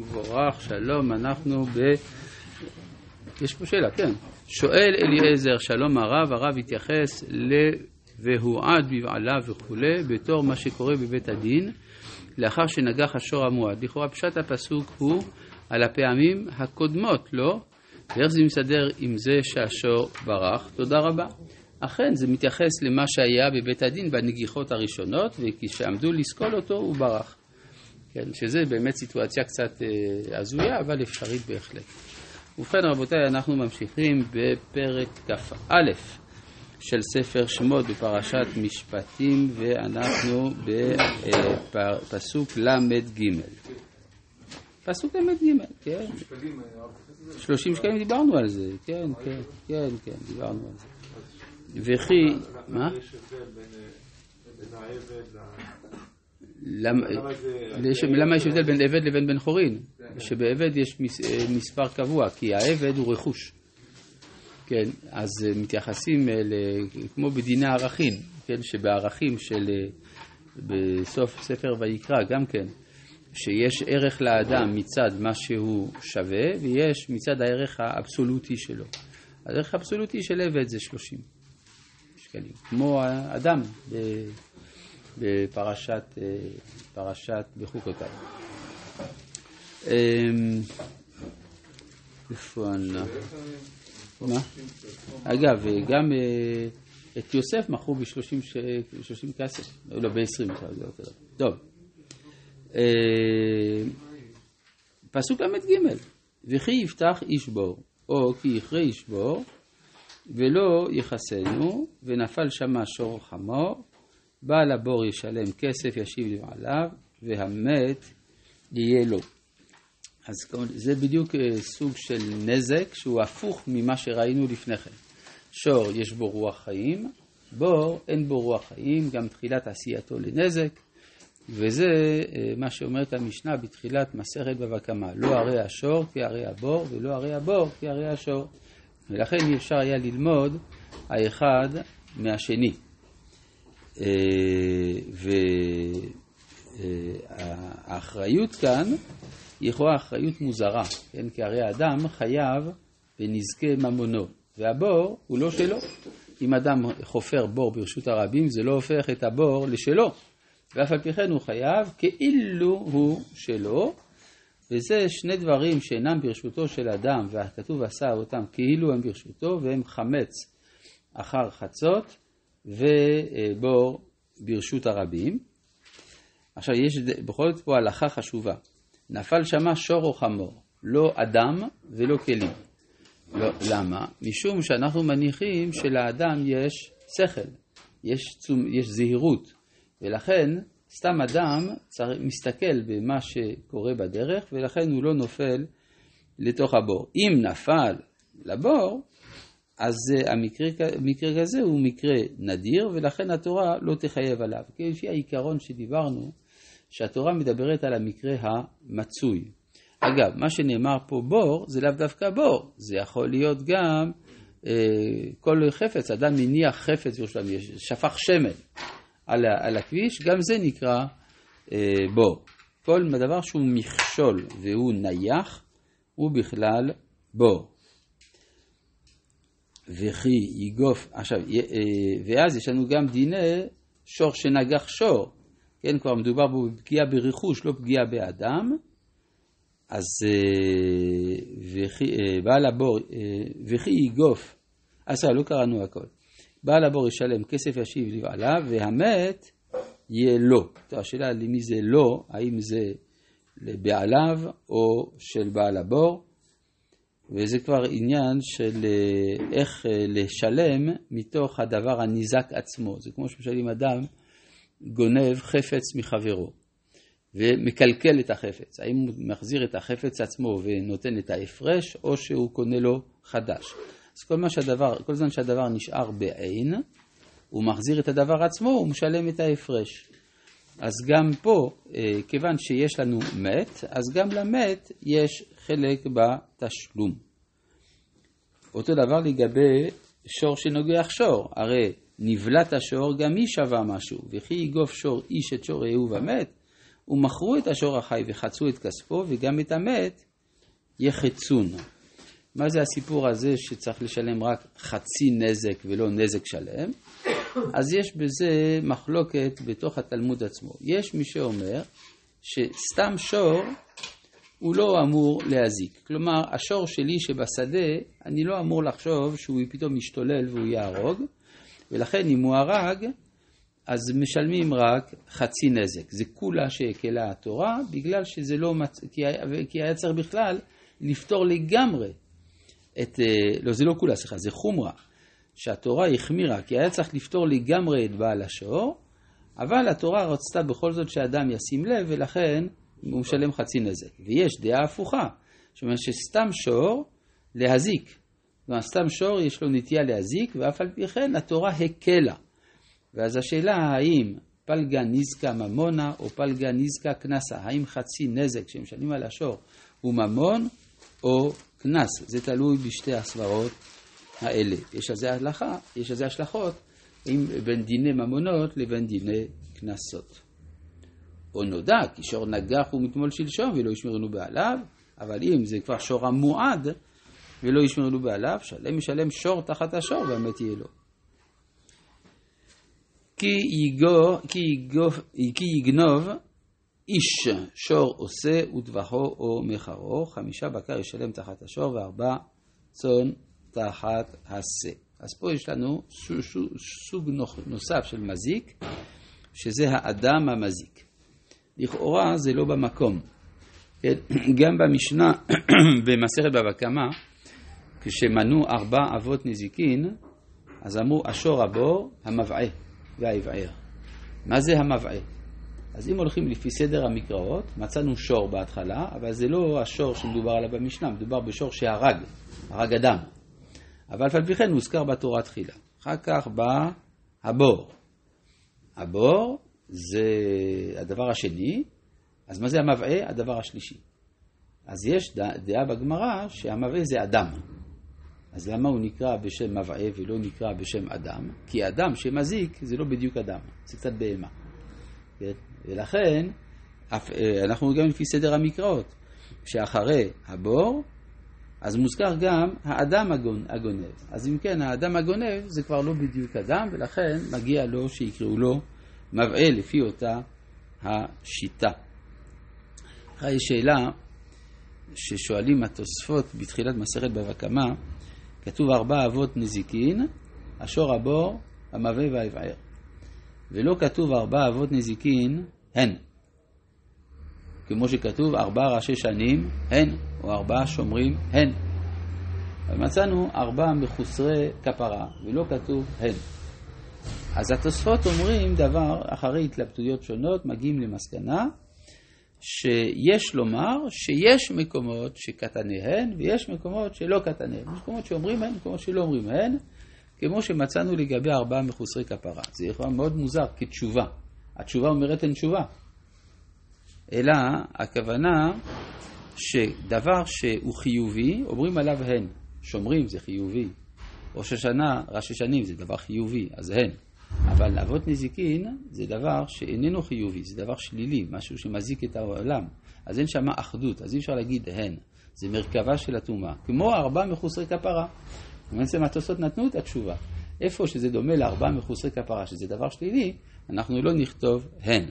מבורך, שלום, אנחנו ב... יש פה שאלה, כן. שואל אליעזר, שלום הרב, הרב התייחס ל... והועד בבעלה וכולי, בתור מה שקורה בבית הדין, לאחר שנגח השור המועד. לכאורה פשט הפסוק הוא על הפעמים הקודמות, לא? ואיך זה מסתדר עם זה שהשור ברח? תודה רבה. אכן, זה מתייחס למה שהיה בבית הדין בנגיחות הראשונות, וכשעמדו לסקול אותו, הוא ברח. כן, שזה באמת סיטואציה קצת אה, הזויה, אבל אפשרית בהחלט. ובכן רבותיי, אנחנו ממשיכים בפרק כ"א של ספר שמות בפרשת משפטים, ואנחנו בפסוק ל"ג. פסוק ל"ג, כן. שלושים שקלים דיברנו על זה, כן, כן, כן, כן, דיברנו על זה. וכי, מה? למה יש הבדל בין עבד לבין בן חורין? שבעבד יש מספר קבוע, כי העבד הוא רכוש. כן, אז מתייחסים כמו בדיני ערכים, כן, שבערכים של, בסוף ספר ויקרא גם כן, שיש ערך לאדם מצד מה שהוא שווה, ויש מצד הערך האבסולוטי שלו. הערך האבסולוטי של עבד זה 30 שקלים, כמו אדם. בפרשת פרשת בחוקותיו. איפה אנחנו? מה? אגב, גם את יוסף מכרו ב-30 כסף, לא, ב-20, טוב. פסוק ל"ג, וכי יפתח איש בור, או כי יכרה איש בור, ולא יכסנו, ונפל שמה שור חמור, בעל הבור ישלם כסף, ישיב לבעליו, והמת יהיה לו. אז זה בדיוק אה, סוג של נזק שהוא הפוך ממה שראינו לפני כן. שור יש בו רוח חיים, בור אין בו רוח חיים, גם תחילת עשייתו לנזק, וזה אה, מה שאומרת המשנה בתחילת מסכת בבא קמא, לא הרי השור כהרי הבור, ולא הרי הבור כהרי השור. ולכן אי אפשר היה ללמוד האחד מהשני. אה, והאחריות כאן היא יכולה אחריות מוזרה, כן? כי הרי האדם חייב בנזקי ממונו, והבור הוא לא שלו. אם אדם חופר בור ברשות הרבים, זה לא הופך את הבור לשלו. ואף על פי כן הוא חייב כאילו הוא שלו, וזה שני דברים שאינם ברשותו של אדם, והכתוב עשה אותם כאילו הם ברשותו, והם חמץ אחר חצות, ובור ברשות הרבים. עכשיו יש בכל זאת פה הלכה חשובה. נפל שמה שור או חמור, לא אדם ולא כלים. לא, למה? משום שאנחנו מניחים שלאדם יש שכל, יש, צום, יש זהירות, ולכן סתם אדם צריך, מסתכל במה שקורה בדרך, ולכן הוא לא נופל לתוך הבור. אם נפל לבור, אז אה, המקרה, המקרה כזה הוא מקרה נדיר, ולכן התורה לא תחייב עליו. כי לפי העיקרון שדיברנו, שהתורה מדברת על המקרה המצוי. אגב, מה שנאמר פה בור, זה לאו דווקא בור, זה יכול להיות גם אה, כל חפץ, אדם מניח חפץ ירושלים, שפך שמן על, על הכביש, גם זה נקרא אה, בור. כל דבר שהוא מכשול והוא נייח, הוא בכלל בור. וכי יגוף, עכשיו, אה, ואז יש לנו גם דיני שור שנגח שור, כן, כבר מדובר פה בפגיעה ברכוש, לא פגיעה באדם, אז אה, וכי, אה, בעל הבור, וכי יגוף, אז לא קראנו הכל, בעל הבור ישלם כסף ישיב לבעליו, והמת יהיה לו. השאלה למי זה לא, האם זה לבעליו או של בעל הבור. וזה כבר עניין של אה, איך אה, לשלם מתוך הדבר הניזק עצמו. זה כמו שמשלים אדם גונב חפץ מחברו ומקלקל את החפץ. האם הוא מחזיר את החפץ עצמו ונותן את ההפרש, או שהוא קונה לו חדש. אז כל, מה שהדבר, כל זמן שהדבר נשאר בעין, הוא מחזיר את הדבר עצמו, הוא משלם את ההפרש. אז גם פה, אה, כיוון שיש לנו מת, אז גם למת יש חלק בתשלום. אותו דבר לגבי שור שנוגח שור, הרי נבלת השור גם היא שווה משהו, וכי יגוף שור איש את שור רעהו ומת, ומכרו את השור החי וחצו את כספו, וגם את המת יחצון. מה זה הסיפור הזה שצריך לשלם רק חצי נזק ולא נזק שלם? אז יש בזה מחלוקת בתוך התלמוד עצמו. יש מי שאומר שסתם שור הוא לא אמור להזיק. כלומר, השור שלי שבשדה, אני לא אמור לחשוב שהוא פתאום משתולל והוא יהרוג, ולכן אם הוא הרג, אז משלמים רק חצי נזק. זה כולה שהקלה התורה, בגלל שזה לא, מצ... כי, היה... כי היה צריך בכלל לפתור לגמרי את, אה, לא זה לא כולה, סליחה, זה חומרה, שהתורה החמירה, כי היה צריך לפתור לגמרי את בעל השור, אבל התורה רצתה בכל זאת שאדם ישים לב, ולכן הוא משלם חצי נזק. ויש דעה הפוכה, זאת אומרת שסתם שור, להזיק. כלומר, סתם שור יש לו נטייה להזיק, ואף על פי כן התורה הקלה. ואז השאלה האם פלגה נזקה ממונה או פלגה נזקה קנסה, האם חצי נזק שמשלמים על השור הוא ממון או קנס, זה תלוי בשתי הסברות האלה. יש על זה הלכה, יש על זה השלכות בין דיני ממונות לבין דיני קנסות. או נודע כי שור נגח ומתמול שלשום ולא ישמרנו בעליו, אבל אם זה כבר שור המועד ולא ישמרנו בעליו, שלם ישלם שור תחת השור והמת יהיה לו. כי, יגו, כי, יגו, כי יגנוב איש שור עושה וטבחו או מחרו, חמישה בקר ישלם תחת השור וארבע צאן תחת השה. אז פה יש לנו סוג נוסף של מזיק, שזה האדם המזיק. לכאורה זה לא במקום. כן? גם במשנה, במסכת בבא קמא, כשמנו ארבע אבות נזיקין, אז אמרו השור הבור, המבעה והיבער. מה זה המבעה? אז אם הולכים לפי סדר המקראות, מצאנו שור בהתחלה, אבל זה לא השור שמדובר עליו במשנה, מדובר בשור שהרג, הרג אדם. אבל אף על פי כן מוזכר בתורה תחילה. אחר כך בא הבור. הבור זה הדבר השני, אז מה זה המבעה? הדבר השלישי. אז יש דעה בגמרא שהמבעה זה אדם. אז למה הוא נקרא בשם מבעה ולא נקרא בשם אדם? כי אדם שמזיק זה לא בדיוק אדם, זה קצת בהמה. כן? ולכן אה, אנחנו גם לפי סדר המקראות, שאחרי הבור, אז מוזכר גם האדם הגונב. אז אם כן, האדם הגונב זה כבר לא בדיוק אדם, ולכן מגיע לו שיקראו לו מבעה לפי אותה השיטה. אחרי שאלה ששואלים התוספות בתחילת מסכת בבא קמא, כתוב ארבע אבות נזיקין, השור הבור, המבעה והיבער. ולא כתוב ארבע אבות נזיקין הן. כמו שכתוב ארבע ראשי שנים הן, או ארבע שומרים הן. ומצאנו ארבע מחוסרי כפרה, ולא כתוב הן. אז התוספות אומרים דבר, אחרי התלבטויות שונות, מגיעים למסקנה שיש לומר שיש מקומות שקטניהן ויש מקומות שלא קטניהן. יש מקומות שאומרים הן, מקומות שלא אומרים הן, כמו שמצאנו לגבי ארבעה מחוסרי כפרה. זה יכול מאוד מוזר כתשובה. התשובה אומרת אין תשובה. אלא הכוונה שדבר שהוא חיובי, אומרים עליו הן. שומרים זה חיובי. ראש השנה, ראשי שנים זה דבר חיובי, אז הן. אבל אבות נזיקין זה דבר שאיננו חיובי, זה דבר שלילי, משהו שמזיק את העולם. אז אין שם אחדות, אז אי אפשר להגיד הן. זה מרכבה של הטומאה. כמו ארבע מחוסרי כפרה. בעצם התוספות נתנו את התשובה. איפה שזה דומה לארבע מחוסרי כפרה, שזה דבר שלילי, אנחנו לא נכתוב הן.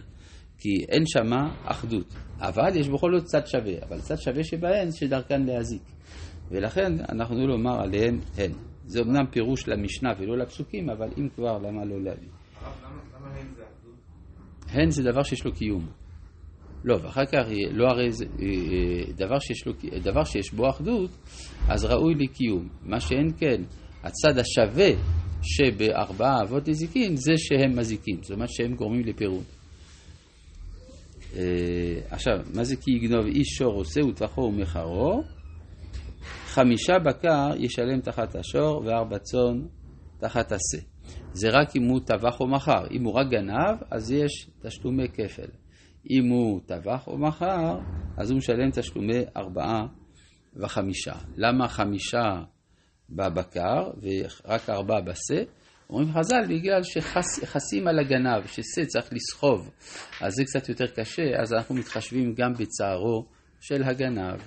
כי אין שמה אחדות. אבל יש בכל זאת צד שווה. אבל צד שווה שבהן שדרכן להזיק. ולכן אנחנו לומר עליהם הן. זה אמנם פירוש למשנה ולא לפסוקים, אבל אם כבר, למה לא להביא? הן זה דבר שיש לו קיום. לא, ואחר כך, לא הרי זה דבר שיש, לו, דבר שיש בו אחדות, אז ראוי לקיום. מה שאין כן, הצד השווה שבארבעה אבות נזיקין זה שהם מזיקים, זאת אומרת שהם גורמים לפירוד. עכשיו, מה זה כי יגנוב איש שור עושה וטבחו ומחרו? חמישה בקר ישלם תחת השור וארבע צאן תחת השה. זה רק אם הוא טבח או מכר. אם הוא רק גנב, אז יש תשלומי כפל. אם הוא טבח או מכר, אז הוא משלם תשלומי ארבעה וחמישה. למה חמישה בבקר ורק ארבעה בשה? אומרים חז"ל, בגלל שחסים על הגנב, ששה צריך לסחוב, אז זה קצת יותר קשה, אז אנחנו מתחשבים גם בצערו של הגנב.